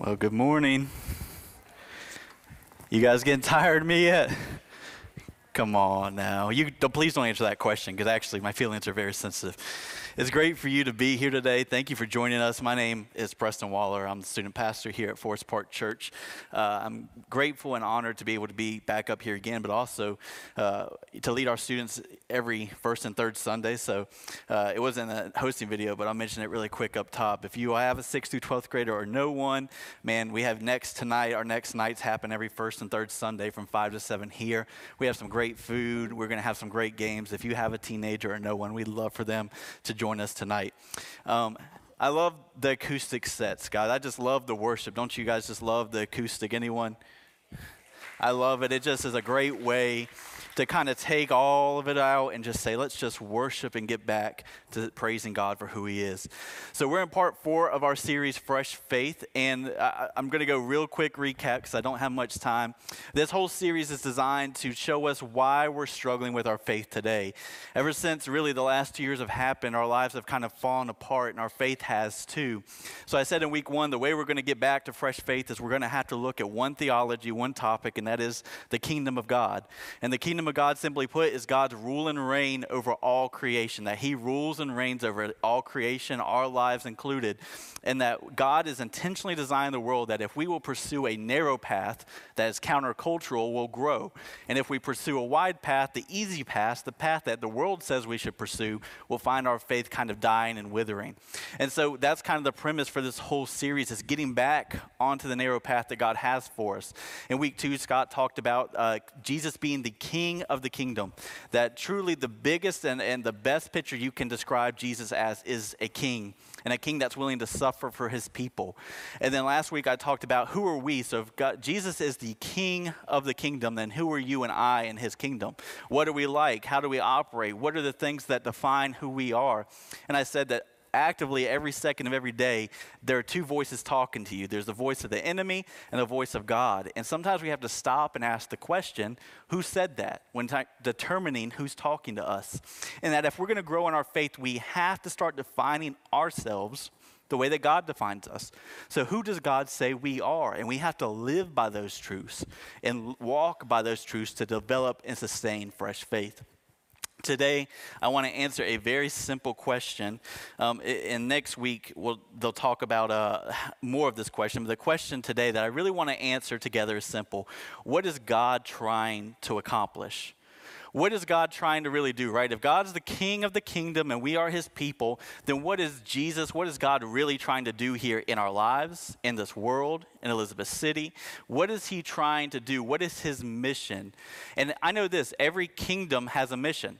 Well, good morning. You guys getting tired of me yet? Come on now. You don't, please don't answer that question because actually my feelings are very sensitive. It's great for you to be here today. Thank you for joining us. My name is Preston Waller. I'm the student pastor here at Forest Park Church. Uh, I'm grateful and honored to be able to be back up here again, but also uh, to lead our students every first and third Sunday. So uh, it wasn't a hosting video, but I'll mention it really quick up top. If you have a 6th through 12th grader or no one, man, we have next tonight. Our next nights happen every first and third Sunday from 5 to 7 here. We have some great food. We're going to have some great games. If you have a teenager or no one, we'd love for them to join join us tonight. Um, I love the acoustic sets, guys. I just love the worship. Don't you guys just love the acoustic? Anyone? I love it. It just is a great way to kind of take all of it out and just say, let's just worship and get back to praising God for who He is. So, we're in part four of our series, Fresh Faith, and I, am going to go real quick recap because I don't have much time. This whole series is designed to show us why we're struggling with our faith today. Ever since really the last two years have happened, our lives have kind of fallen apart, and our faith has too. So, I said in week one, the way we're going to get back to fresh faith is we're going to have to look at one theology, one topic, and that is the kingdom of God. And the kingdom of God, simply put, is God's rule and reign over all creation, that He rules and reigns over all creation, our lives included, and that God has intentionally designed the world that if we will pursue a narrow path that is countercultural, we'll grow. And if we pursue a wide path, the easy path, the path that the world says we should pursue, we'll find our faith kind of dying and withering. And so that's kind of the premise for this whole series is getting back onto the narrow path that God has for us. In week two, Scott talked about uh, Jesus being the king king of the kingdom. That truly the biggest and, and the best picture you can describe Jesus as is a king, and a king that's willing to suffer for his people. And then last week I talked about who are we? So if God, Jesus is the king of the kingdom, then who are you and I in his kingdom? What are we like? How do we operate? What are the things that define who we are? And I said that actively every second of every day, there are two voices talking to you there's the voice of the enemy and the voice of God. And sometimes we have to stop and ask the question who said that when t- determining who's talking to us? And that if we're going to grow in our faith, we have to start defining ourselves the way that God defines us. So, who does God say we are? And we have to live by those truths and walk by those truths to develop and sustain fresh faith. Today, I want to answer a very simple question. Um, and next week, we'll, they'll talk about uh, more of this question. But the question today that I really want to answer together is simple What is God trying to accomplish? What is God trying to really do, right? If God's the king of the kingdom and we are his people, then what is Jesus, what is God really trying to do here in our lives, in this world, in Elizabeth City? What is he trying to do? What is his mission? And I know this every kingdom has a mission.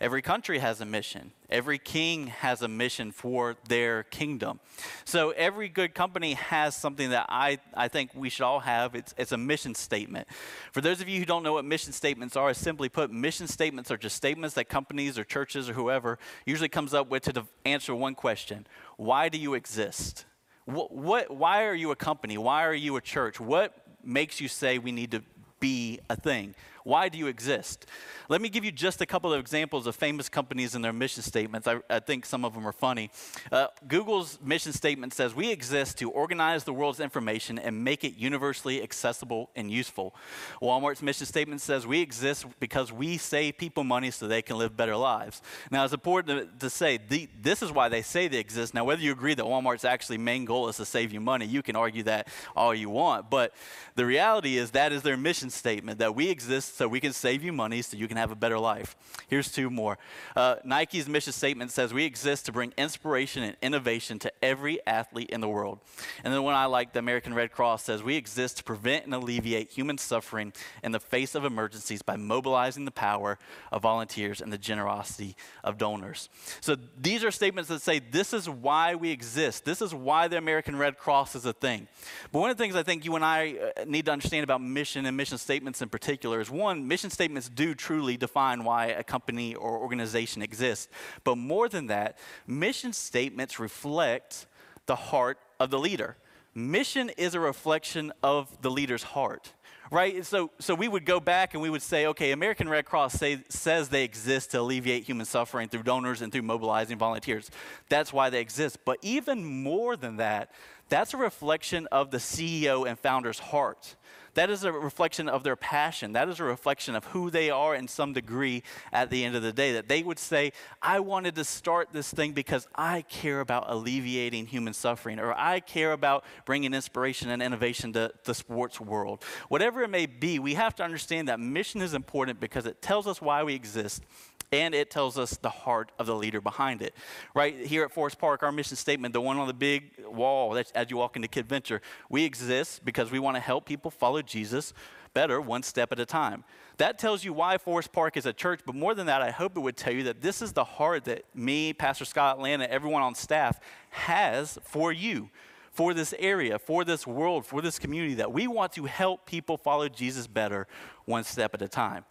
Every country has a mission. Every king has a mission for their kingdom. So every good company has something that I, I think we should all have. It's, it's a mission statement. For those of you who don't know what mission statements are, simply put, mission statements are just statements that companies or churches or whoever usually comes up with to answer one question Why do you exist? What, what, why are you a company? Why are you a church? What makes you say we need to be a thing? Why do you exist? Let me give you just a couple of examples of famous companies and their mission statements. I, I think some of them are funny. Uh, Google's mission statement says, We exist to organize the world's information and make it universally accessible and useful. Walmart's mission statement says, We exist because we save people money so they can live better lives. Now, it's important to, to say the, this is why they say they exist. Now, whether you agree that Walmart's actually main goal is to save you money, you can argue that all you want. But the reality is that is their mission statement that we exist so we can save you money so you can have a better life. Here's two more. Uh, Nike's mission statement says we exist to bring inspiration and innovation to every athlete in the world. And then one I like, the American Red Cross says we exist to prevent and alleviate human suffering in the face of emergencies by mobilizing the power of volunteers and the generosity of donors. So these are statements that say this is why we exist. This is why the American Red Cross is a thing. But one of the things I think you and I uh, need to understand about mission and mission statements in particular is one, mission statements do truly define why a company or organization exists. But more than that, mission statements reflect the heart of the leader. Mission is a reflection of the leader's heart right? So, so we would go back and we would say, okay, American Red Cross say, says they exist to alleviate human suffering through donors and through mobilizing volunteers. That's why they exist. But even more than that, that's a reflection of the CEO and founder's heart. That is a reflection of their passion. That is a reflection of who they are in some degree at the end of the day. That they would say, I wanted to start this thing because I care about alleviating human suffering, or I care about bringing inspiration and innovation to the sports world. Whatever it may be, we have to understand that mission is important because it tells us why we exist and it tells us the heart of the leader behind it. Right here at Forest Park, our mission statement, the one on the big wall that's as you walk into Kid Venture, we exist because we want to help people follow Jesus better one step at a time. That tells you why Forest Park is a church, but more than that, I hope it would tell you that this is the heart that me, Pastor Scott, Lana, everyone on staff has for you for this area, for this world, for this community, that we want to help people follow Jesus better one step at a time.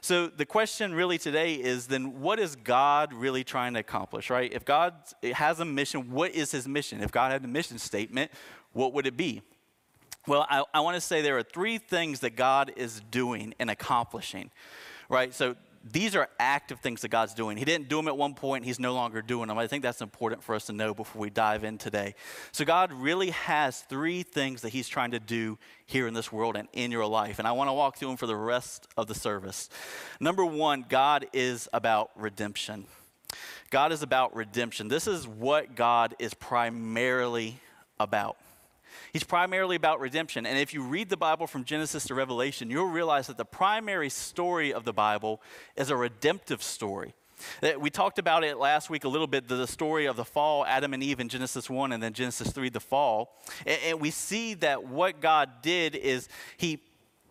So the question really today is then what is God really trying to accomplish, right? If God has a mission, what is his mission? If God had a mission statement, what would it be? Well, I, I want to say there are three things that God is doing and accomplishing, right? So these are active things that God's doing. He didn't do them at one point, He's no longer doing them. I think that's important for us to know before we dive in today. So, God really has three things that He's trying to do here in this world and in your life. And I want to walk through them for the rest of the service. Number one, God is about redemption. God is about redemption. This is what God is primarily about. He's primarily about redemption. And if you read the Bible from Genesis to Revelation, you'll realize that the primary story of the Bible is a redemptive story. Eh, we talked about it last week a little bit the story of the fall, Adam and Eve in Genesis 1 and then Genesis 3, the fall. And we see that what God did is He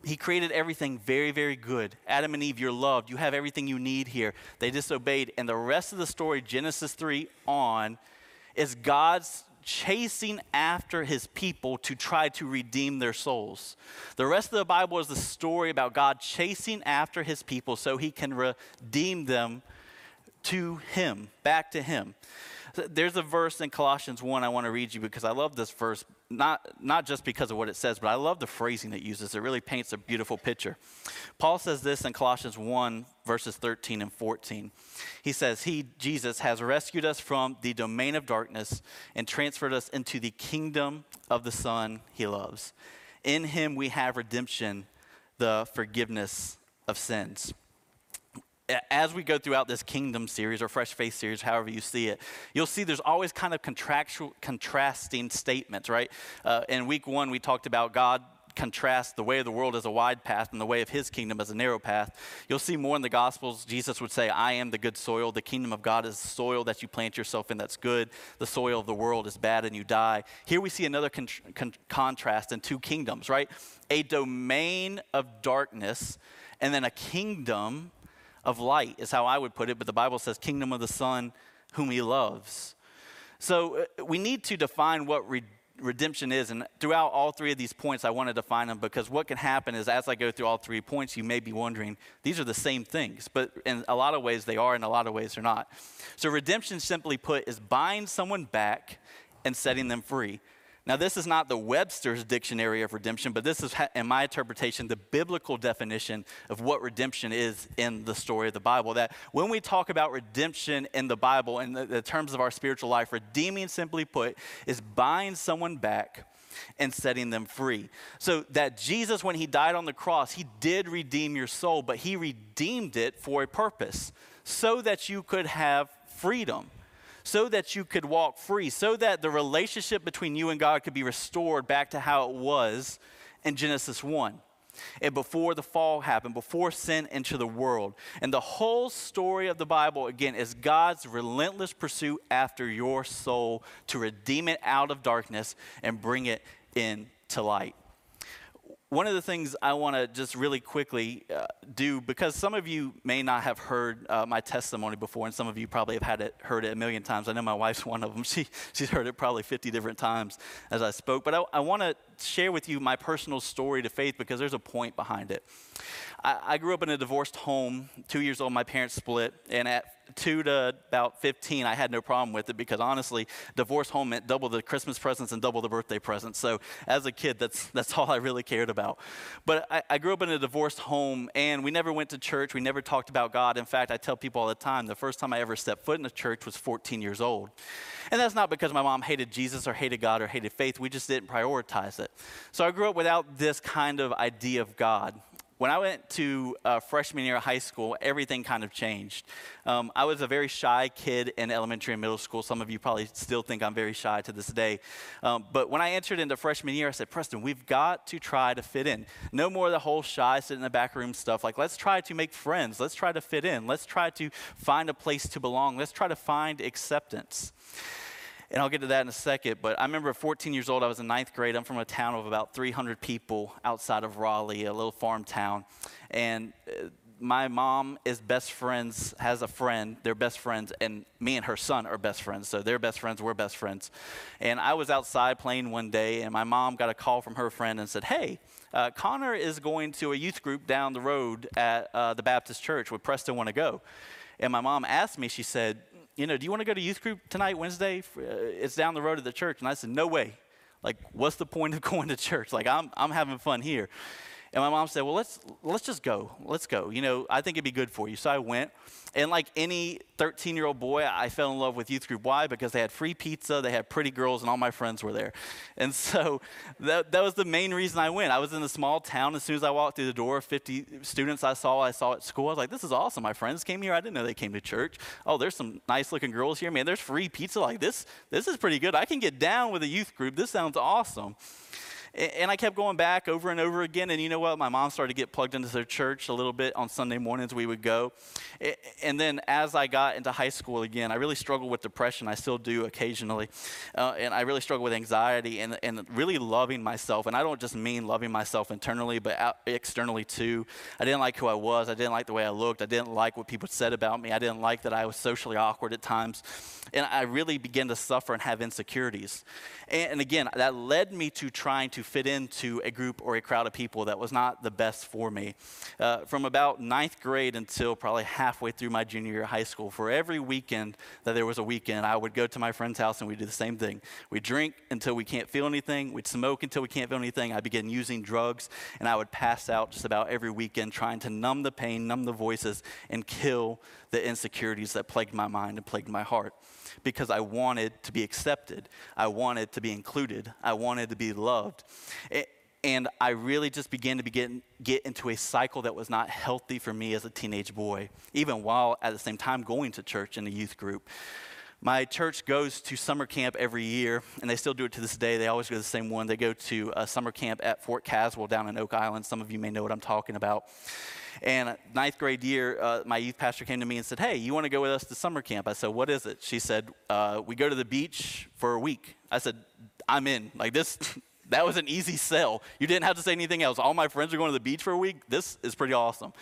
he created everything very, very good. Adam and Eve, you're loved. You have everything you need here. They disobeyed. And the rest of the story, Genesis 3 on, is God's chasing after his people to try to redeem their souls. The rest of the Bible is the story about God chasing after his people so he can redeem them to him, back to him. There's a verse in Colossians 1 I want to read you because I love this verse, not, not just because of what it says, but I love the phrasing it uses. It really paints a beautiful picture. Paul says this in Colossians 1, verses 13 and 14. He says, He, Jesus, has rescued us from the domain of darkness and transferred us into the kingdom of the Son he loves. In him we have redemption, the forgiveness of sins as we go throughout this kingdom series or fresh faith series however you see it you'll see there's always kind of contractual contrasting statements right? Uh, in week one we talked about god contrasts the way of the world as a wide path and the way of his kingdom as a narrow path. You'll see more in the gospels jesus would say i am the good soil. The kingdom of god is the soil that you plant yourself in that's good. The soil of the world is bad and you die. Here we see another con- con- contrast in two kingdoms right? A domain of darkness and then a kingdom of light, is how I would put it, but the Bible says kingdom of the Son whom he loves. So uh, we need to define what re- redemption is. And throughout all three of these points, I want to define them because what can happen is as I go through all three points, you may be wondering, these are the same things. But in a lot of ways, they are, in a lot of ways, they're not. So redemption, simply put, is buying someone back and setting them free. Now, this is not the Webster's dictionary of redemption, but this is, in my interpretation, the biblical definition of what redemption is in the story of the Bible. That when we talk about redemption in the Bible, in the, the terms of our spiritual life, redeeming, simply put, is buying someone back and setting them free. So that Jesus, when he died on the cross, he did redeem your soul, but he redeemed it for a purpose so that you could have freedom so that you could walk free, so that the relationship between you and God could be restored back to how it was in Genesis 1. And before the fall happened, before sin entered the world. And the whole story of the Bible, again, is God's relentless pursuit after your soul to redeem it out of darkness and bring it into light one of the things I want to just really quickly uh, do, because some of you may not have heard uh, my testimony before, and some of you probably have had it, heard it a million times. I know my wife's one of them. She, she's heard it probably 50 different times as I spoke. But I, I want to share with you my personal story to faith because there's a point behind it. I, I grew up in a divorced home, two years old, my parents split, and at two to about 15, I had no problem with it because honestly, divorce home meant double the Christmas presents and double the birthday presents. So as a kid, that's, that's all I really cared about. But I, I grew up in a divorced home and we never went to church. We never talked about God. In fact, I tell people all the time the first time I ever stepped foot in a church was 14 years old. And that's not because my mom hated Jesus or hated God or hated faith. We just didn't prioritize it. So I grew up without this kind of idea of God. When I went to uh, freshman year of high school, everything kind of changed. Um, I was a very shy kid in elementary and middle school. Some of you probably still think I'm very shy to this day. Um, but when I entered into freshman year, I said, Preston, we've got to try to fit in. No more the whole shy, sit in the back room stuff. Like, let's try to make friends. Let's try to fit in. Let's try to find a place to belong. Let's try to find acceptance and I'll get to that in a second. But I remember 14 years old, I was in ninth grade. I'm from a town of about 300 people outside of Raleigh, a little farm town. And uh, my mom is best friends, has a friend, they're best friends, and me and her son are best friends. So they're best friends, we're best friends. And I was outside playing one day, and my mom got a call from her friend and said, Hey, uh, Connor is going to a youth group down the road at uh, the Baptist church. Would Preston want to go? And my mom asked me, she said, you know, do you want to go to youth group tonight, Wednesday? Uh, it's down the road to the church. And I said, no way. Like, what's the point of going to church? Like, I'm, I'm having fun here. And my mom said, well, let's, let's just go. Let's go. You know, I think it'd be good for you. So I went. And like any 13 year old boy, I fell in love with youth group. Why? Because they had free pizza, they had pretty girls, and all my friends were there. And so that, that was the main reason I went. I was in a small town. As soon as I walked through the door, 50 students I saw, I saw at school. I was like, this is awesome. My friends came here. I didn't know they came to church. Oh, there's some nice looking girls here. Man, there's free pizza. Like this, this is pretty good. I can get down with a youth group. This sounds awesome. And I kept going back over and over again. And you know what? My mom started to get plugged into their church a little bit on Sunday mornings. We would go. And then as I got into high school again, I really struggled with depression. I still do occasionally. Uh, and I really struggled with anxiety and, and really loving myself. And I don't just mean loving myself internally, but out, externally too. I didn't like who I was. I didn't like the way I looked. I didn't like what people said about me. I didn't like that I was socially awkward at times. And I really began to suffer and have insecurities. And, and again, that led me to trying to to fit into a group or a crowd of people that was not the best for me. Uh, from about ninth grade until probably halfway through my junior year of high school, for every weekend that there was a weekend, I would go to my friend's house and we'd do the same thing. We'd drink until we can't feel anything, we'd smoke until we can't feel anything. I began using drugs, and I would pass out just about every weekend trying to numb the pain, numb the voices, and kill the insecurities that plagued my mind and plagued my heart because I wanted to be accepted. I wanted to be included. I wanted to be loved. and I really just began to begin, get into a cycle that was not healthy for me as a teenage boy, even while at the same time going to church in a youth group. My church goes to summer camp every year, and they still do it to this day. They always go to the same one. They go to a summer camp at Fort Caswell down in Oak Island. Some of you may know what I'm talking about. And ninth grade year, uh, my youth pastor came to me and said, Hey, you want to go with us to summer camp? I said, What is it? She said, uh, We go to the beach for a week. I said, I'm in. Like this. that was an easy sell. You didn't have to say anything else. All my friends are going to the beach for a week. This is pretty awesome.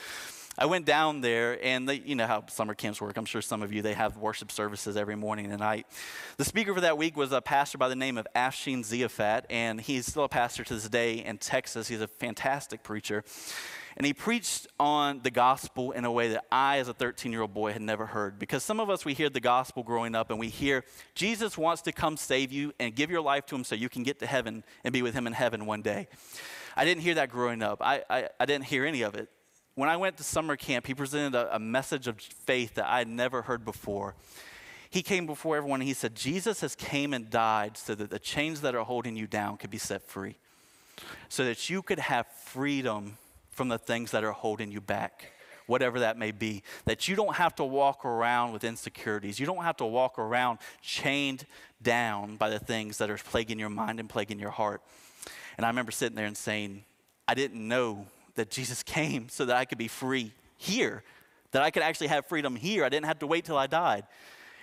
I went down there, and they, you know how summer camps work. I'm sure some of you, they have worship services every morning and night. The speaker for that week was a pastor by the name of Afshin Ziafat, and he's still a pastor to this day in Texas. He's a fantastic preacher. And he preached on the gospel in a way that I, as a 13 year old boy, had never heard. Because some of us, we hear the gospel growing up and we hear Jesus wants to come save you and give your life to him so you can get to heaven and be with him in heaven one day. I didn't hear that growing up, I, I, I didn't hear any of it. When I went to summer camp, he presented a, a message of faith that I had never heard before he came before everyone and he said jesus has came and died so that the chains that are holding you down could be set free so that you could have freedom from the things that are holding you back, whatever that may be. That you don't have to walk around with insecurities. You don't have to walk around chained down by the things that are plaguing your mind and plaguing your heart. And I remember sitting there and saying, I didn't know that Jesus came so that I could be free here, that I could actually have freedom here. I didn't have to wait till I died.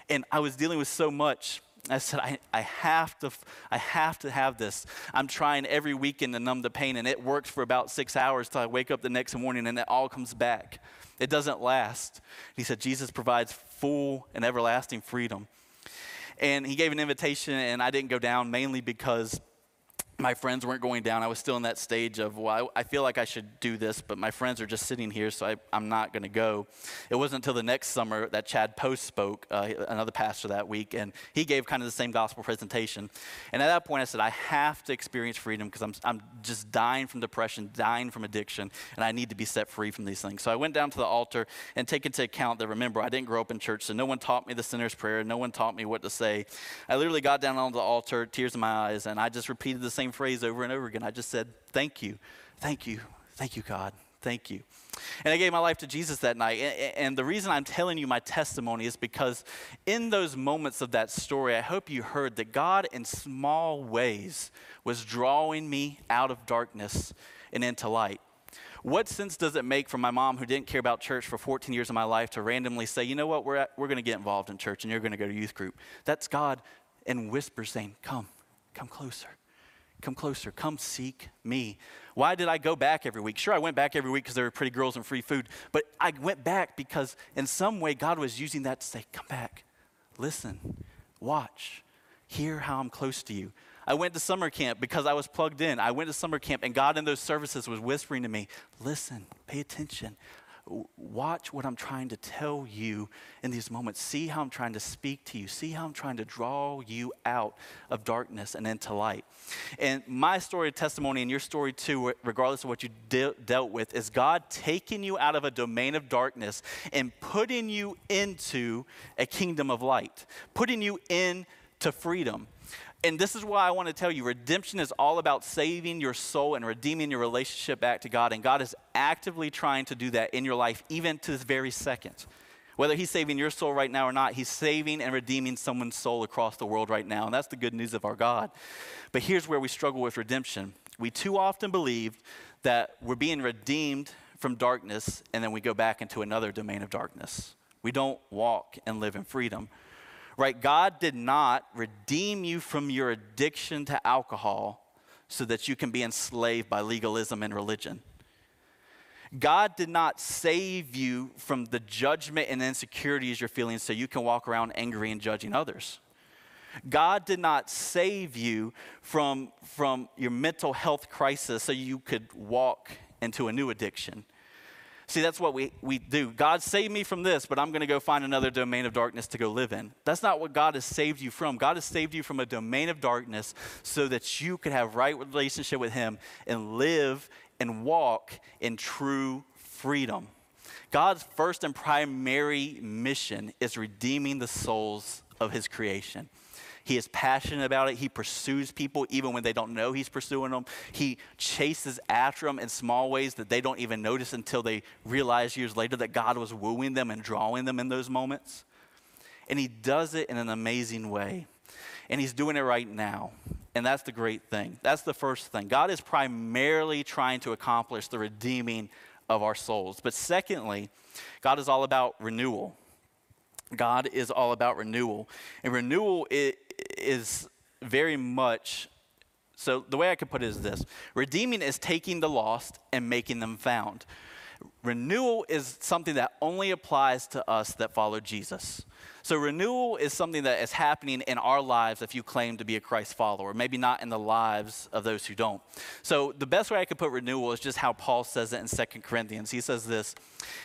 And I was dealing with so much I said, I, I, have to, I have to have this. I'm trying every weekend to numb the pain, and it works for about six hours till I wake up the next morning and it all comes back. It doesn't last. He said, Jesus provides full and everlasting freedom. And he gave an invitation, and I didn't go down mainly because my friends weren't going down. I was still in that stage of, well, I, I feel like I should do this, but my friends are just sitting here, so I, am not going to go. It wasn't until the next summer that Chad Post spoke, uh, another pastor that week, and he gave kind of the same gospel presentation. And at that point, I said, I have to experience freedom because I'm, I'm just dying from depression, dying from addiction, and I need to be set free from these things. So I went down to the altar and take into account that, remember, I didn't grow up in church, so no one taught me the sinner's prayer, no one taught me what to say. I literally got down on the altar, tears in my eyes, and I just repeated the same same phrase over and over again. I just said, Thank you, thank you, thank you, God, thank you. And I gave my life to Jesus that night. And the reason I'm telling you my testimony is because in those moments of that story, I hope you heard that God, in small ways, was drawing me out of darkness and into light. What sense does it make for my mom, who didn't care about church for 14 years of my life, to randomly say, you know what, we're, we're going to get involved in church and you're going to go to youth group? That's God in whispers saying, come, come closer. Come closer. Come seek me. Why did I go back every week? Sure, I went back every week because there were pretty girls and free food, but I went back because in some way God was using that to say, Come back, listen, watch, hear how I'm close to you. I went to summer camp because I was plugged in. I went to summer camp, and God in those services was whispering to me, Listen, pay attention watch what I'm trying to tell you in these moments. See how I'm trying to speak to you. See how I'm trying to draw you out of darkness and into light. And my story, of testimony, and your story too, regardless of what you de- dealt with, is God taking you out of a domain of darkness and putting you into a kingdom of light, putting you into freedom and this is why I want to tell you redemption is all about saving your soul and redeeming your relationship back to God. And God is actively trying to do that in your life, even to this very second. Whether He's saving your soul right now or not, He's saving and redeeming someone's soul across the world right now. And that's the good news of our God. But here's where we struggle with redemption we too often believe that we're being redeemed from darkness and then we go back into another domain of darkness. We don't walk and live in freedom right? God did not redeem you from your addiction to alcohol so that you can be enslaved by legalism and religion. God did not save you from the judgment and insecurities you're feeling so you can walk around angry and judging others. God did not save you from, from your mental health crisis so you could walk into a new addiction. See, that's what we, we do. God saved me from this, but I'm going to go find another domain of darkness to go live in. That's not what God has saved you from. God has saved you from a domain of darkness so that you could have right relationship with Him and live and walk in true freedom. God's first and primary mission is redeeming the souls of His creation. He is passionate about it. He pursues people even when they don't know he's pursuing them. He chases after them in small ways that they don't even notice until they realize years later that God was wooing them and drawing them in those moments. And he does it in an amazing way. And he's doing it right now. And that's the great thing. That's the first thing. God is primarily trying to accomplish the redeeming of our souls. But secondly, God is all about renewal. God is all about renewal. And renewal is very much so the way I could put it is this redeeming is taking the lost and making them found. Renewal is something that only applies to us that follow Jesus. So, renewal is something that is happening in our lives if you claim to be a Christ follower, maybe not in the lives of those who don't. So, the best way I could put renewal is just how Paul says it in 2 Corinthians. He says this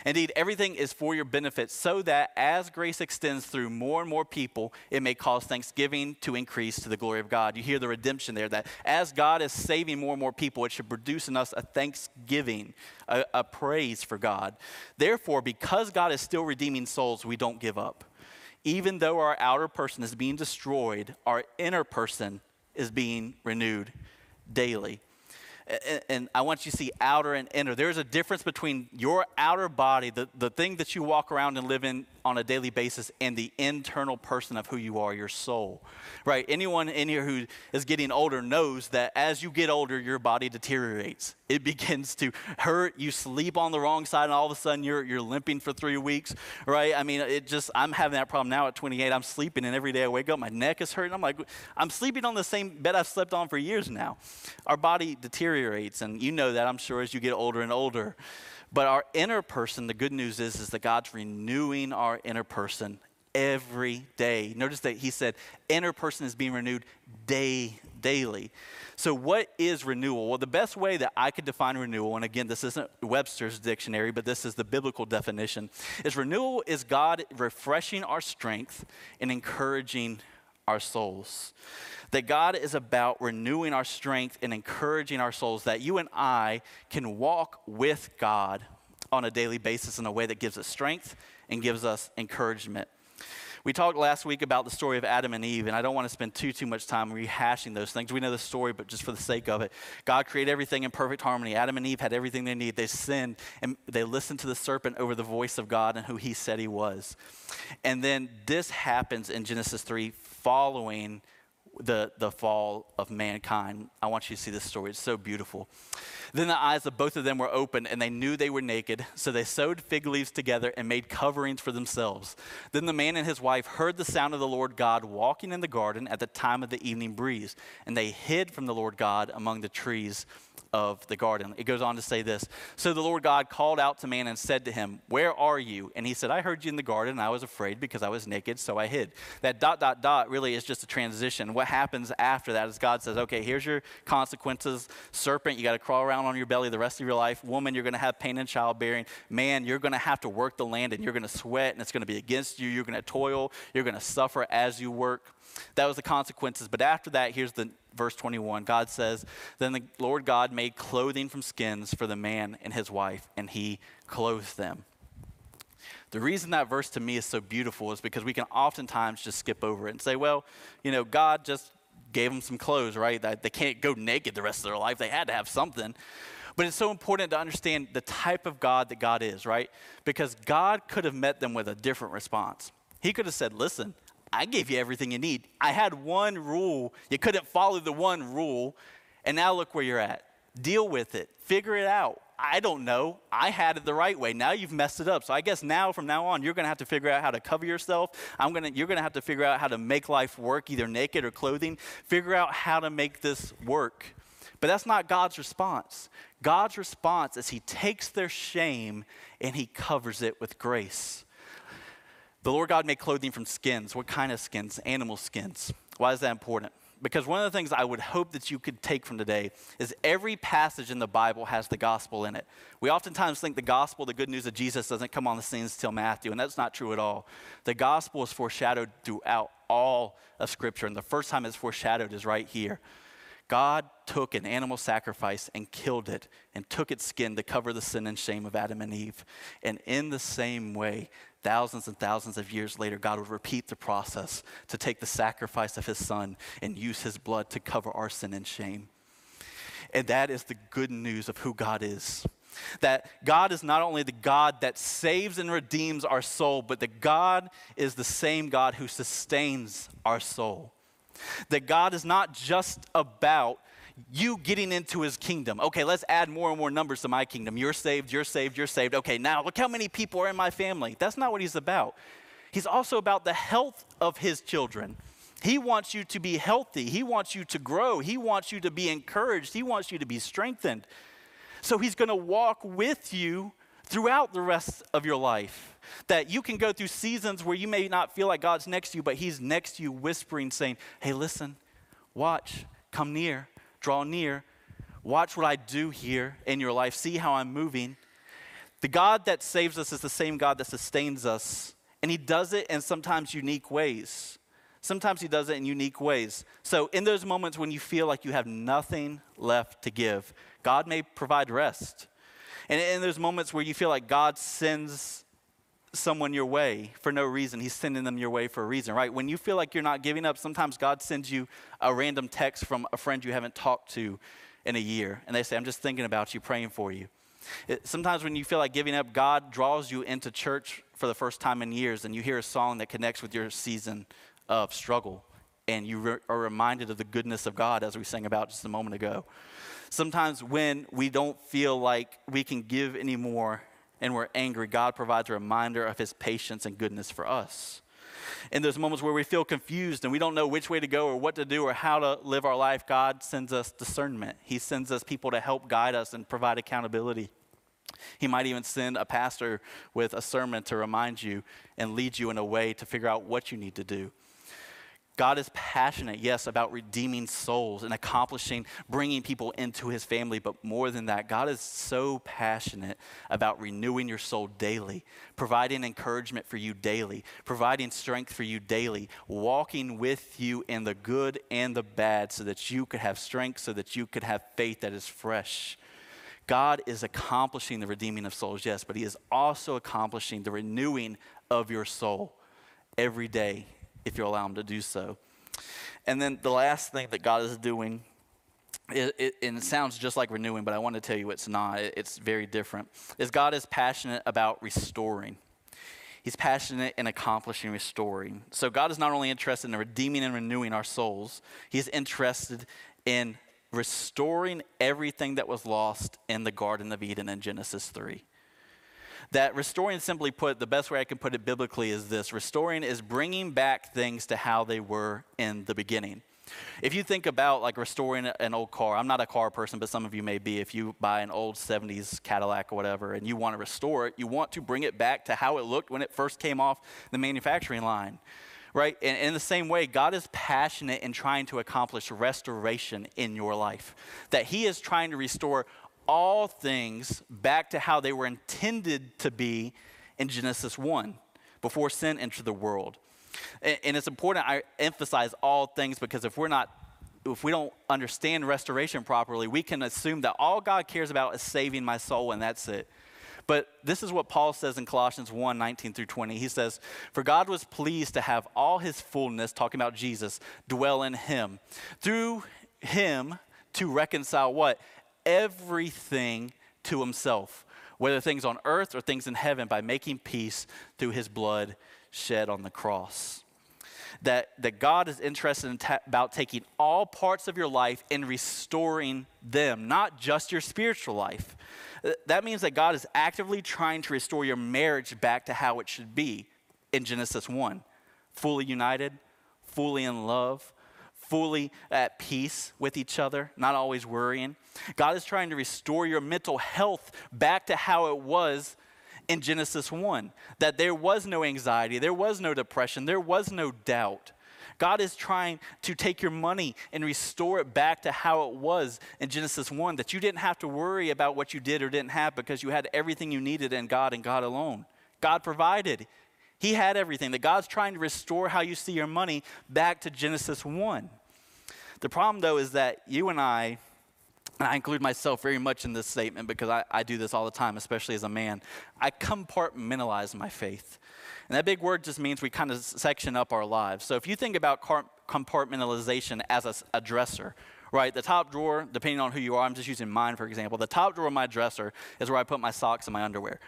Indeed, everything is for your benefit, so that as grace extends through more and more people, it may cause thanksgiving to increase to the glory of God. You hear the redemption there, that as God is saving more and more people, it should produce in us a thanksgiving, a, a praise for God. Therefore, because God is still redeeming souls, we don't give up even though our outer person is being destroyed, our inner person is being renewed daily and I want you to see outer and inner. There's a difference between your outer body, the, the thing that you walk around and live in on a daily basis, and the internal person of who you are, your soul. Right? Anyone in here who is getting older knows that as you get older, your body deteriorates. It begins to hurt. You sleep on the wrong side, and all of a sudden you're, you're limping for three weeks. Right? I mean, it just, I'm having that problem now at 28. I'm sleeping, and every day I wake up, my neck is hurting. I'm like, I'm sleeping on the same bed I've slept on for years now. Our body deteriorates and you know that, I'm sure, as you get older and older. But our inner person, the good news is, is that God's renewing our inner person every day. Notice that he said, inner person is being renewed day daily. So, what is renewal? Well, the best way that I could define renewal, and again, this isn't Webster's dictionary, but this is the biblical definition, is renewal is God refreshing our strength and encouraging our souls. That God is about renewing our strength and encouraging our souls, that you and I can walk with God on a daily basis in a way that gives us strength and gives us encouragement. We talked last week about the story of Adam and Eve, and I don't want to spend too too much time rehashing those things. We know the story, but just for the sake of it, God created everything in perfect harmony. Adam and Eve had everything they need. They sinned, and they listened to the serpent over the voice of God and who He said He was. And then this happens in Genesis three, following the, the fall of mankind. I want you to see this story. It's so beautiful. Then the eyes of both of them were open, and they knew they were naked. So they sewed fig leaves together and made coverings for themselves. Then the man and his wife heard the sound of the Lord God walking in the garden at the time of the evening breeze, and they hid from the Lord God among the trees of the garden. It goes on to say this So the Lord God called out to man and said to him, Where are you? And he said, I heard you in the garden, and I was afraid because I was naked, so I hid. That dot, dot, dot really is just a transition. What happens after that is God says, Okay, here's your consequences. Serpent, you got to crawl around on your belly the rest of your life. Woman, you're going to have pain in childbearing. Man, you're going to have to work the land, and you're going to sweat, and it's going to be against you. You're going to toil. You're going to suffer as you work. That was the consequences. But after that, here's the verse 21. God says, Then the Lord God made clothing from skins for the man and his wife, and he clothed them. The reason that verse to me is so beautiful is because we can oftentimes just skip over it and say, well, you know, God just gave them some clothes, right? They can't go naked the rest of their life. They had to have something. But it's so important to understand the type of God that God is, right? Because God could have met them with a different response. He could have said, listen, I gave you everything you need. I had one rule. You couldn't follow the one rule. And now look where you're at. Deal with it, figure it out. I don't know. I had it the right way. Now you've messed it up. So I guess now, from now on, you're going to have to figure out how to cover yourself. I'm gonna, you're going to have to figure out how to make life work, either naked or clothing. Figure out how to make this work. But that's not God's response. God's response is He takes their shame and He covers it with grace. The Lord God made clothing from skins. What kind of skins? Animal skins. Why is that important? Because one of the things I would hope that you could take from today is every passage in the Bible has the gospel in it. We oftentimes think the gospel, the good news of Jesus, doesn't come on the scenes till Matthew, and that's not true at all. The gospel is foreshadowed throughout all of Scripture, and the first time it's foreshadowed is right here. God took an animal sacrifice and killed it and took its skin to cover the sin and shame of Adam and Eve. And in the same way, thousands and thousands of years later, God would repeat the process to take the sacrifice of his son and use his blood to cover our sin and shame. And that is the good news of who God is. That God is not only the God that saves and redeems our soul, but that God is the same God who sustains our soul. That God is not just about you getting into his kingdom. Okay, let's add more and more numbers to my kingdom. You're saved, you're saved, you're saved. Okay, now look how many people are in my family. That's not what he's about. He's also about the health of his children. He wants you to be healthy. He wants you to grow. He wants you to be encouraged. He wants you to be strengthened. So he's going to walk with you throughout the rest of your life. That you can go through seasons where you may not feel like God's next to you, but He's next to you, whispering, saying, Hey, listen, watch, come near, draw near, watch what I do here in your life, see how I'm moving. The God that saves us is the same God that sustains us, and He does it in sometimes unique ways. Sometimes He does it in unique ways. So, in those moments when you feel like you have nothing left to give, God may provide rest. And in those moments where you feel like God sends someone your way for no reason. He's sending them your way for a reason, right? When you feel like you're not giving up, sometimes God sends you a random text from a friend you haven't talked to in a year, and they say, I'm just thinking about you, praying for you. It, sometimes when you feel like giving up, God draws you into church for the first time in years, and you hear a song that connects with your season of struggle, and you re- are reminded of the goodness of God as we sang about just a moment ago. Sometimes when we don't feel like we can give anymore and we're angry, God provides a reminder of his patience and goodness for us. In those moments where we feel confused and we don't know which way to go or what to do or how to live our life, God sends us discernment. He sends us people to help guide us and provide accountability. He might even send a pastor with a sermon to remind you and lead you in a way to figure out what you need to do. God is passionate, yes, about redeeming souls and accomplishing, bringing people into his family. But more than that, God is so passionate about renewing your soul daily, providing encouragement for you daily, providing strength for you daily, walking with you in the good and the bad so that you could have strength, so that you could have faith that is fresh. God is accomplishing the redeeming of souls, yes, but he is also accomplishing the renewing of your soul every day if you allow Him to do so. And then the last thing that God is doing, it, it, and it sounds just like renewing, but I want to tell you it's not. It, it's very different. Is God is passionate about restoring. He's passionate in accomplishing restoring. So God is not only interested in redeeming and renewing our souls, He's interested in restoring everything that was lost in the Garden of Eden in Genesis 3. That restoring, simply put, the best way I can put it biblically is this restoring is bringing back things to how they were in the beginning. If you think about like restoring an old car, I'm not a car person, but some of you may be. If you buy an old 70s Cadillac or whatever and you want to restore it, you want to bring it back to how it looked when it first came off the manufacturing line. Right? And in the same way, God is passionate in trying to accomplish restoration in your life. That He is trying to restore all things back to how they were intended to be in Genesis 1 before sin entered the world. And, it's important I emphasize all things because if we're not if we don't understand restoration properly, we can assume that all God cares about is saving my soul and that's it. But this is what Paul says in Colossians 1 19 through 20. He says, For God was pleased to have all his fullness, talking about Jesus, dwell in him. Through him to reconcile what? Everything to himself, whether things on earth or things in heaven, by making peace through his blood shed on the cross. That, that God is interested in ta- about taking all parts of your life and restoring them, not just your spiritual life. That means that God is actively trying to restore your marriage back to how it should be in Genesis 1 fully united, fully in love, fully at peace with each other, not always worrying. God is trying to restore your mental health back to how it was in Genesis 1 that there was no anxiety, there was no depression, there was no doubt. God is trying to take your money and restore it back to how it was in Genesis 1 that you didn't have to worry about what you did or didn't have because you had everything you needed in God and God alone. God provided. He had everything. That God's trying to restore how you see your money back to Genesis 1. The problem, though, is that you and I, and I include myself very much in this statement because I, I do this all the time, especially as a man, I compartmentalize my faith. And that big word just means we kind of section up our lives. So if you think about compartmentalization as a, a dresser, right? The top drawer, depending on who you are, I'm just using mine for example. The top drawer of my dresser is where I put my socks and my underwear.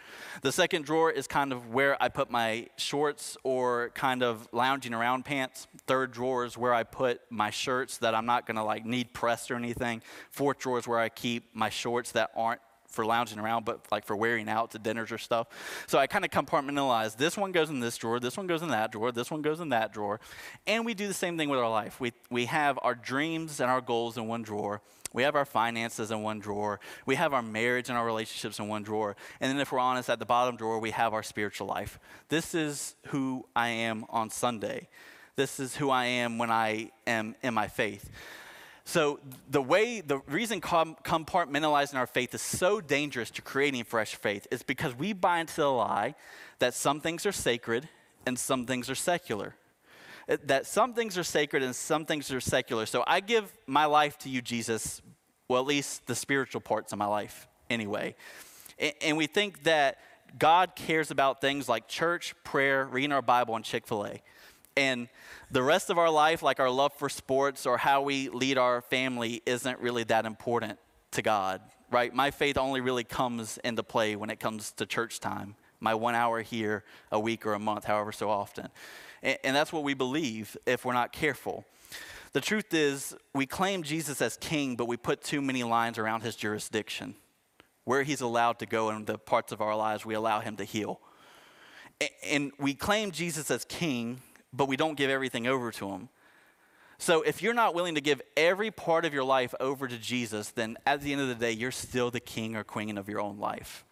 The second drawer is kind of where I put my shorts or kind of lounging around pants. Third drawer is where I put my shirts that I'm not gonna like need pressed or anything. Fourth drawer is where I keep my shorts that aren't for lounging around, but like for wearing out to dinners or stuff. So I kind of compartmentalize. This one goes in this drawer, this one goes in that drawer, this one goes in that drawer. And we do the same thing with our life. We, we have our dreams and our goals in one drawer. We have our finances in one drawer. We have our marriage and our relationships in one drawer. And then, if we're honest, at the bottom drawer, we have our spiritual life. This is who I am on Sunday. This is who I am when I am in my faith. So the way, the reason compartmentalizing our faith is so dangerous to creating fresh faith is because we buy into the lie that some things are sacred and some things are secular. Uh, that some things are sacred and some things are secular. So I give my life to you, Jesus, well, at least the spiritual parts of my life, anyway. And we think that God cares about things like church, prayer, reading our Bible, and Chick fil A. And the rest of our life, like our love for sports or how we lead our family, isn't really that important to God, right? My faith only really comes into play when it comes to church time, my one hour here a week or a month, however so often. And, and that's what we believe if we're not careful. The truth is, we claim Jesus as king, but we put too many lines around his jurisdiction. Where he's allowed to go in the parts of our lives, we allow him to heal. And we claim Jesus as king, but we don't give everything over to Him. So if you're not willing to give every part of your life over to Jesus, then at the end of the day, you're still the king or queen of your own life.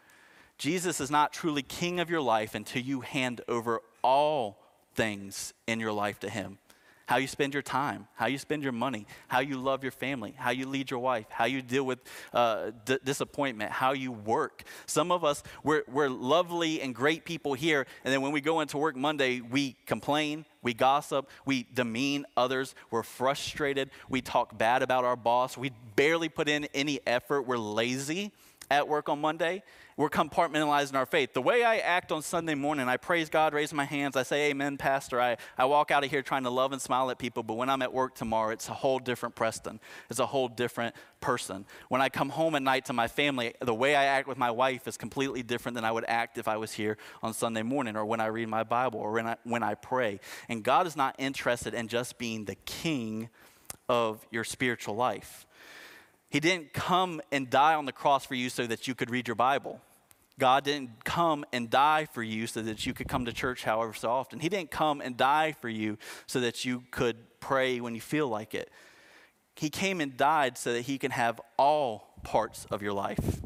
Jesus is not truly king of your life until you hand over all things in your life to Him. How you spend your time, how you spend your money, how you love your family, how you lead your wife, how you deal with uh, d- disappointment, how you work. Some of us, we're, we're lovely and great people here, and then when we go into work Monday, we complain, we gossip, we demean others, we're frustrated, we talk bad about our boss, we barely put in any effort, we're lazy at work on Monday, we're compartmentalizing our faith. The way I act on Sunday morning, I praise God, raise my hands, I say amen, Pastor. I, I walk out of here trying to love and smile at people, but when I'm at work tomorrow, it's a whole different Preston. It's a whole different person. When I come home at night to my family, the way I act with my wife is completely different than I would act if I was here on Sunday morning or when I read my Bible or when I, when I pray. And God is not interested in just being the king of your spiritual life. He didn't come and die on the cross for you so that you could read your Bible. God didn't come and die for you so that you could come to church however so often. He didn't come and die for you so that you could pray when you feel like it. He came and died so that he can have all parts of your life.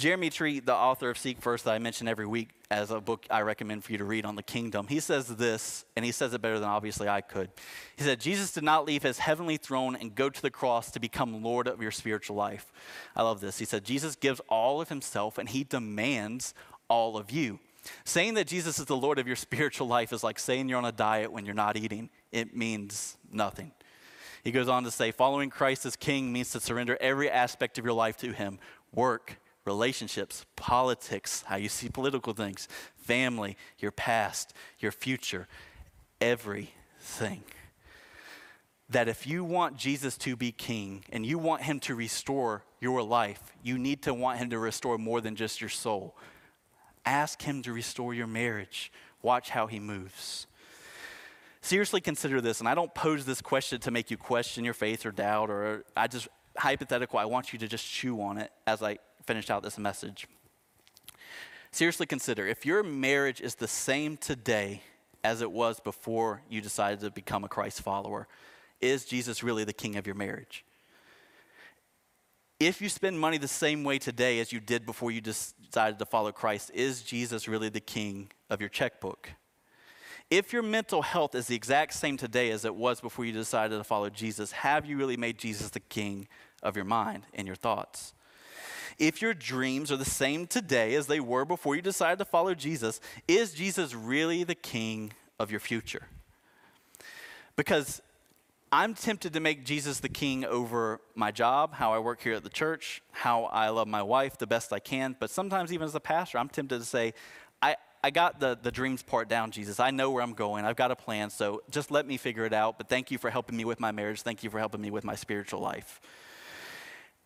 Jeremy Treat, the author of Seek First, that I mention every week as a book I recommend for you to read on the kingdom, he says this, and he says it better than obviously I could. He said, Jesus did not leave his heavenly throne and go to the cross to become Lord of your spiritual life. I love this. He said, Jesus gives all of himself and he demands all of you. Saying that Jesus is the Lord of your spiritual life is like saying you're on a diet when you're not eating, it means nothing. He goes on to say, following Christ as king means to surrender every aspect of your life to him work, relationships, politics, how you see political things, family, your past, your future, everything. That if you want Jesus to be king and you want him to restore your life, you need to want him to restore more than just your soul. Ask him to restore your marriage. Watch how he moves. Seriously consider this, and I don't pose this question to make you question your faith or doubt, or uh, I just hypothetical. I want you to just chew on it as I finish out this message. Seriously consider if your marriage is the same today as it was before you decided to become a Christ follower, is Jesus really the king of your marriage? If you spend money the same way today as you did before you decided to follow Christ, is Jesus really the king of your checkbook? If your mental health is the exact same today as it was before you decided to follow Jesus, have you really made Jesus the king of your mind and your thoughts? If your dreams are the same today as they were before you decided to follow Jesus, is Jesus really the king of your future? Because I'm tempted to make Jesus the king over my job, how I work here at the church, how I love my wife the best I can. But sometimes, even as a pastor, I'm tempted to say, I, I got the, the dreams part down, Jesus. I know where I'm going. I've got a plan. So just let me figure it out. But thank you for helping me with my marriage. Thank you for helping me with my spiritual life.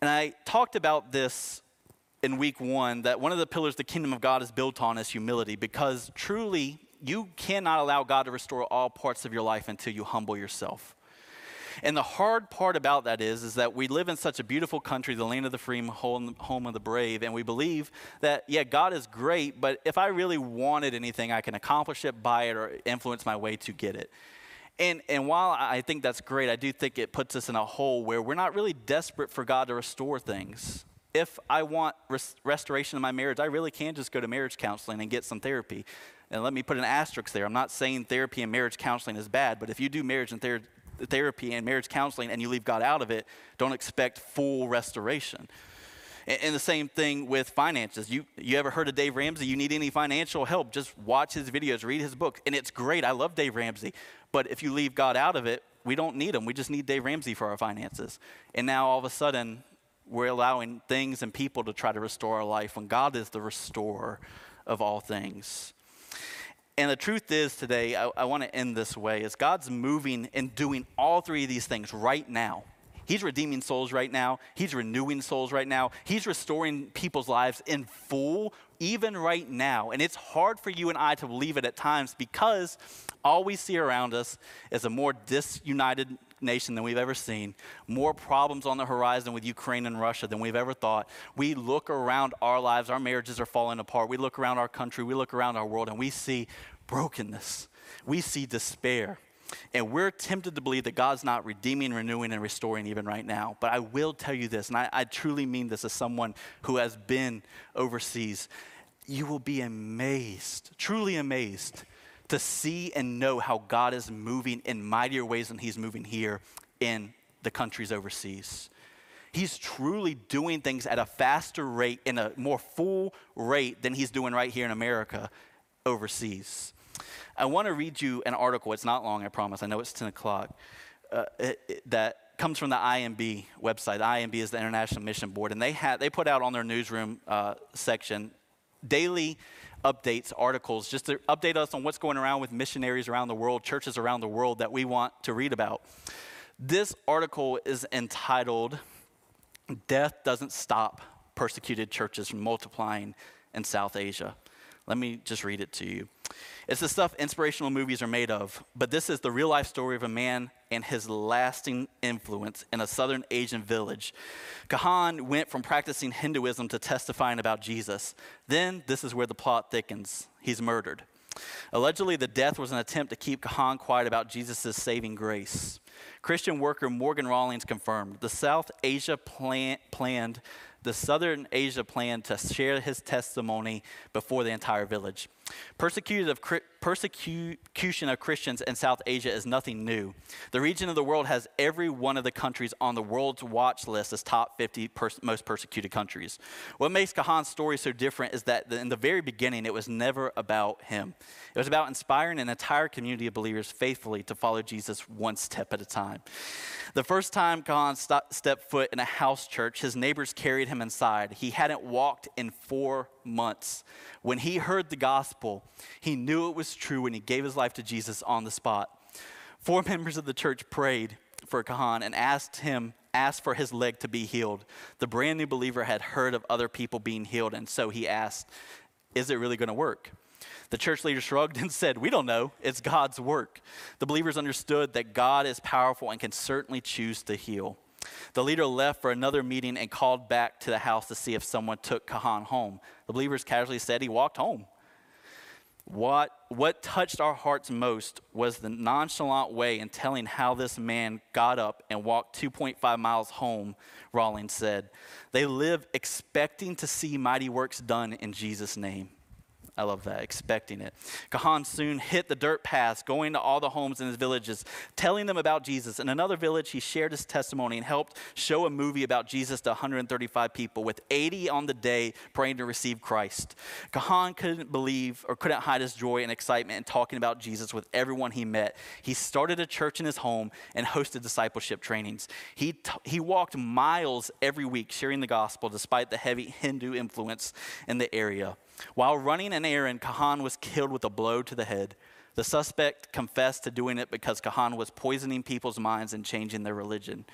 And I talked about this in week one that one of the pillars the kingdom of God is built on is humility because truly you cannot allow God to restore all parts of your life until you humble yourself. And the hard part about that is, is that we live in such a beautiful country, the land of the free, home, of the brave, and we believe that, yeah, God is great, but if I really wanted anything, I can accomplish it, buy it, or influence my way to get it. And, and while I think that's great, I do think it puts us in a hole where we're not really desperate for God to restore things. If I want res- restoration of my marriage, I really can just go to marriage counseling and get some therapy. And let me put an asterisk there. I'm not saying therapy and marriage counseling is bad, but if you do marriage and ther- therapy and marriage counseling and you leave God out of it, don't expect full restoration. And, and the same thing with finances. You, you ever heard of Dave Ramsey? You need any financial help, just watch his videos, read his book. And it's great. I love Dave Ramsey. But if you leave God out of it, we don't need him. We just need Dave Ramsey for our finances. And now all of a sudden, we're allowing things and people to try to restore our life when God is the restorer of all things. And the truth is today, I, I want to end this way, is God's moving and doing all three of these things right now. He's redeeming souls right now. He's renewing souls right now. He's restoring people's lives in full, even right now. And it's hard for you and I to believe it at times because all we see around us is a more disunited nation than we've ever seen, more problems on the horizon with Ukraine and Russia than we've ever thought. We look around our lives, our marriages are falling apart. We look around our country, we look around our world, and we see brokenness. We see despair. And we're tempted to believe that God's not redeeming, renewing, and restoring even right now. But I will tell you this, and I, I truly mean this as someone who has been overseas. You will be amazed, truly amazed, to see and know how God is moving in mightier ways than He's moving here in the countries overseas. He's truly doing things at a faster rate, in a more full rate than He's doing right here in America overseas. I want to read you an article. It's not long, I promise. I know it's 10 o'clock. Uh, it, it, that comes from the IMB website. The IMB is the International Mission Board, and they had they put out on their newsroom uh, section daily updates, articles, just to update us on what's going around with missionaries around the world, churches around the world that we want to read about. This article is entitled "Death Doesn't Stop Persecuted Churches from Multiplying in South Asia." Let me just read it to you. It's the stuff inspirational movies are made of, but this is the real life story of a man and his lasting influence in a southern Asian village. Kahan went from practicing Hinduism to testifying about Jesus. Then, this is where the plot thickens. He's murdered. Allegedly, the death was an attempt to keep Kahan quiet about Jesus' saving grace. Christian worker Morgan Rawlings confirmed the South Asia plan, planned the Southern Asia plan to share his testimony before the entire village. Persecuted of, persecution of Christians in South Asia is nothing new. The region of the world has every one of the countries on the world's watch list as top 50 pers- most persecuted countries. What makes Kahan's story so different is that in the very beginning, it was never about him. It was about inspiring an entire community of believers faithfully to follow Jesus one step at a time. The first time Kahan st- stepped foot in a house church, his neighbors carried him inside. He hadn't walked in four months. When he heard the gospel, he knew it was true and he gave his life to Jesus on the spot. Four members of the church prayed for Kahan and asked him, asked for his leg to be healed. The brand new believer had heard of other people being healed, and so he asked, Is it really going to work? The church leader shrugged and said, We don't know. It's God's work. The believers understood that God is powerful and can certainly choose to heal. The leader left for another meeting and called back to the house to see if someone took Kahan home. The believers casually said he walked home. What, what touched our hearts most was the nonchalant way in telling how this man got up and walked 2.5 miles home, Rawlings said. They live expecting to see mighty works done in Jesus' name. I love that, expecting it. Kahan soon hit the dirt paths, going to all the homes in his villages, telling them about Jesus. In another village, he shared his testimony and helped show a movie about Jesus to 135 people, with 80 on the day praying to receive Christ. Kahan couldn't believe or couldn't hide his joy and excitement in talking about Jesus with everyone he met. He started a church in his home and hosted discipleship trainings. He, t- he walked miles every week sharing the gospel despite the heavy Hindu influence in the area. While running an errand, Kahan was killed with a blow to the head. The suspect confessed to doing it because Kahan was poisoning people's minds and changing their religion.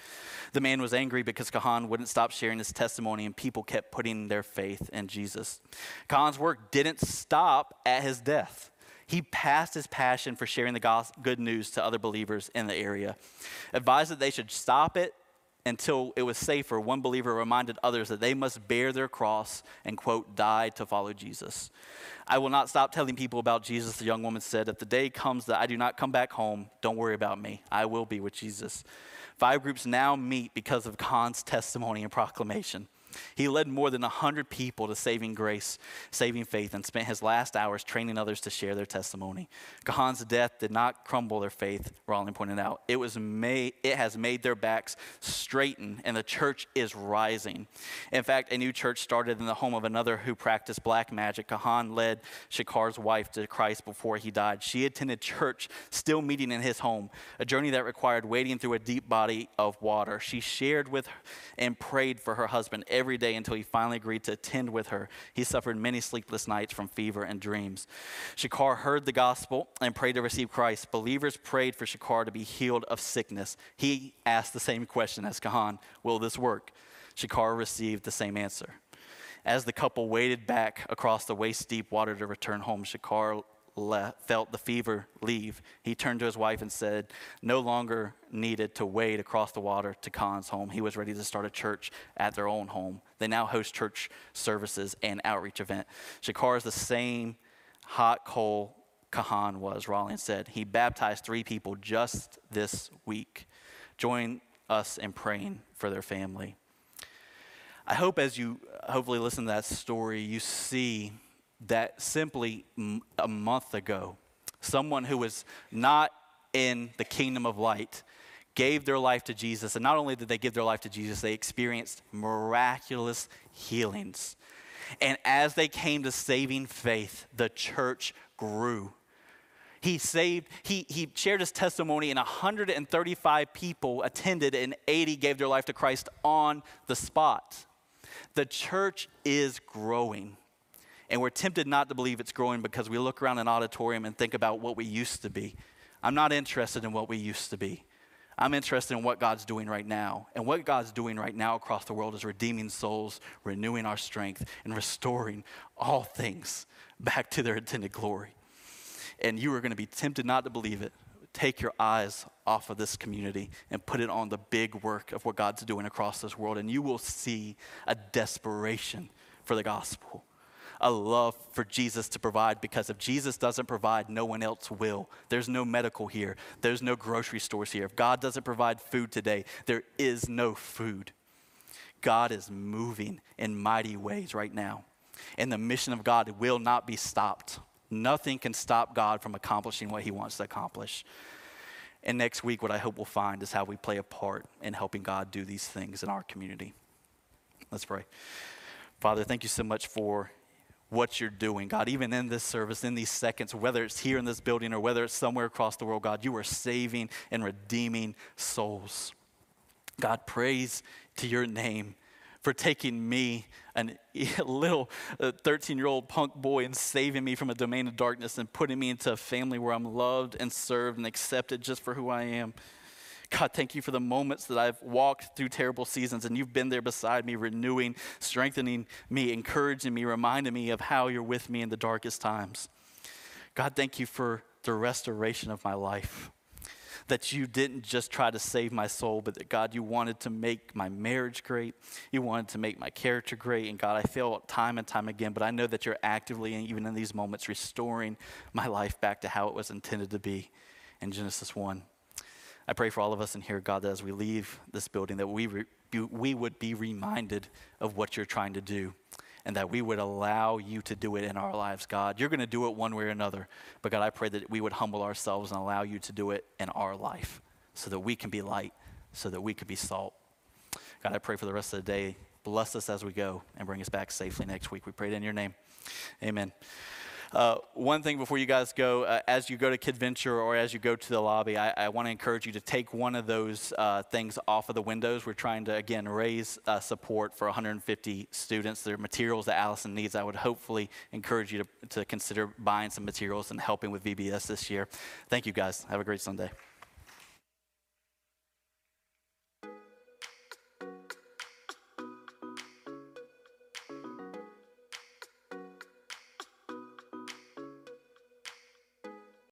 The man was angry because Kahan wouldn't stop sharing his testimony and people kept putting their faith in Jesus. Kahan's work didn't stop at his death. He passed his passion for sharing the good news to other believers in the area. Advised that they should stop it until it was safer, one believer reminded others that they must bear their cross and, quote, die to follow Jesus. I will not stop telling people about Jesus, the young woman said. If the day comes that I do not come back home, don't worry about me. I will be with Jesus. Five groups now meet because of Kahan's testimony and proclamation. He led more than 100 people to saving grace, saving faith, and spent his last hours training others to share their testimony. Kahan's death did not crumble their faith, Rawlings pointed out. It, was made, it has made their backs straighten, and the church is rising. In fact, a new church started in the home of another who practiced black magic. Kahan led Shekar's wife to Christ before he died. She attended church, still meeting in his home, a journey that required wading through a deep body of water. She shared with and prayed for her husband every day until he finally agreed to attend with her. He suffered many sleepless nights from fever and dreams. Shekar heard the gospel and prayed to receive Christ. Believers prayed for Shekar to be healed of sickness. He asked the same question as Kahan Will this work? Shekar received the same answer. As the couple waded back across the waist deep water to return home, Felt the fever leave, he turned to his wife and said, no longer needed to wade across the water to Kahan's home. He was ready to start a church at their own home. They now host church services and outreach event. Shekar is the same hot coal Kahan was, Rawlings said. He baptized three people just this week. Join us in praying for their family. I hope as you hopefully listen to that story, you see that simply a month ago, someone who was not in the kingdom of light, gave their life to Jesus. And not only did they give their life to Jesus, they experienced miraculous healings. And as they came to saving faith, the church grew. He saved, he, he shared his testimony, and 135 people attended, and 80 gave their life to Christ on the spot. The church is growing. And we're tempted not to believe it's growing because we look around an auditorium and think about what we used to be. I'm not interested in what we used to be. I'm interested in what God's doing right now. And what God's doing right now across the world is redeeming souls, renewing our strength, and restoring all things back to their intended glory. And you are going to be tempted not to believe it. Take your eyes off of this community and put it on the big work of what God's doing across this world, and you will see a desperation for the gospel a love for Jesus to provide because if Jesus doesn't provide, no one else will. There's no medical here, there's no grocery stores here. If God doesn't provide food today, there is no food. God is moving in mighty ways right now. And the mission of God will not be stopped. Nothing can stop God from accomplishing what he wants to accomplish. And next week, what I hope we'll find is how we play a part in helping God do these things in our community. Let's pray. Father, thank you so much for what you're doing, God. Even in this service, in these seconds, whether it's here in this building or whether it's somewhere across the world, God, you are saving and redeeming souls. God, praise to your name for taking me, a little uh, 13 year old punk boy, and saving me from a domain of darkness and putting me into a family where I'm loved and served and accepted just for who I am. God, thank you for the moments that I've walked through terrible seasons and you've been there beside me, renewing, strengthening me, encouraging me, reminding me of how you're with me in the darkest times. God, thank you for the restoration of my life. That you didn't just try to save my soul, but that God, you wanted to make my marriage great. You wanted to make my character great. And God, I fail time and time again, but I know that you're actively, even in these moments, restoring my life back to how it was intended to be in Genesis 1. I pray for all of us in here, God, that as we leave this building, that we, re, we would be reminded of what you're trying to do and that we would allow you to do it in our lives, God. You're going to do it one way or another, but God, I pray that we would humble ourselves and allow you to do it in our life so that we can be light, so that we could be salt. God, I pray for the rest of the day. Bless us as we go and bring us back safely next week. We pray it in your name. Amen. Uh, one thing before you guys go, uh, as you go to KidVenture or as you go to the lobby, I, I want to encourage you to take one of those uh, things off of the windows. We're trying to, again, raise uh, support for 150 students. There are materials that Allison needs. I would hopefully encourage you to, to consider buying some materials and helping with VBS this year. Thank you, guys. Have a great Sunday.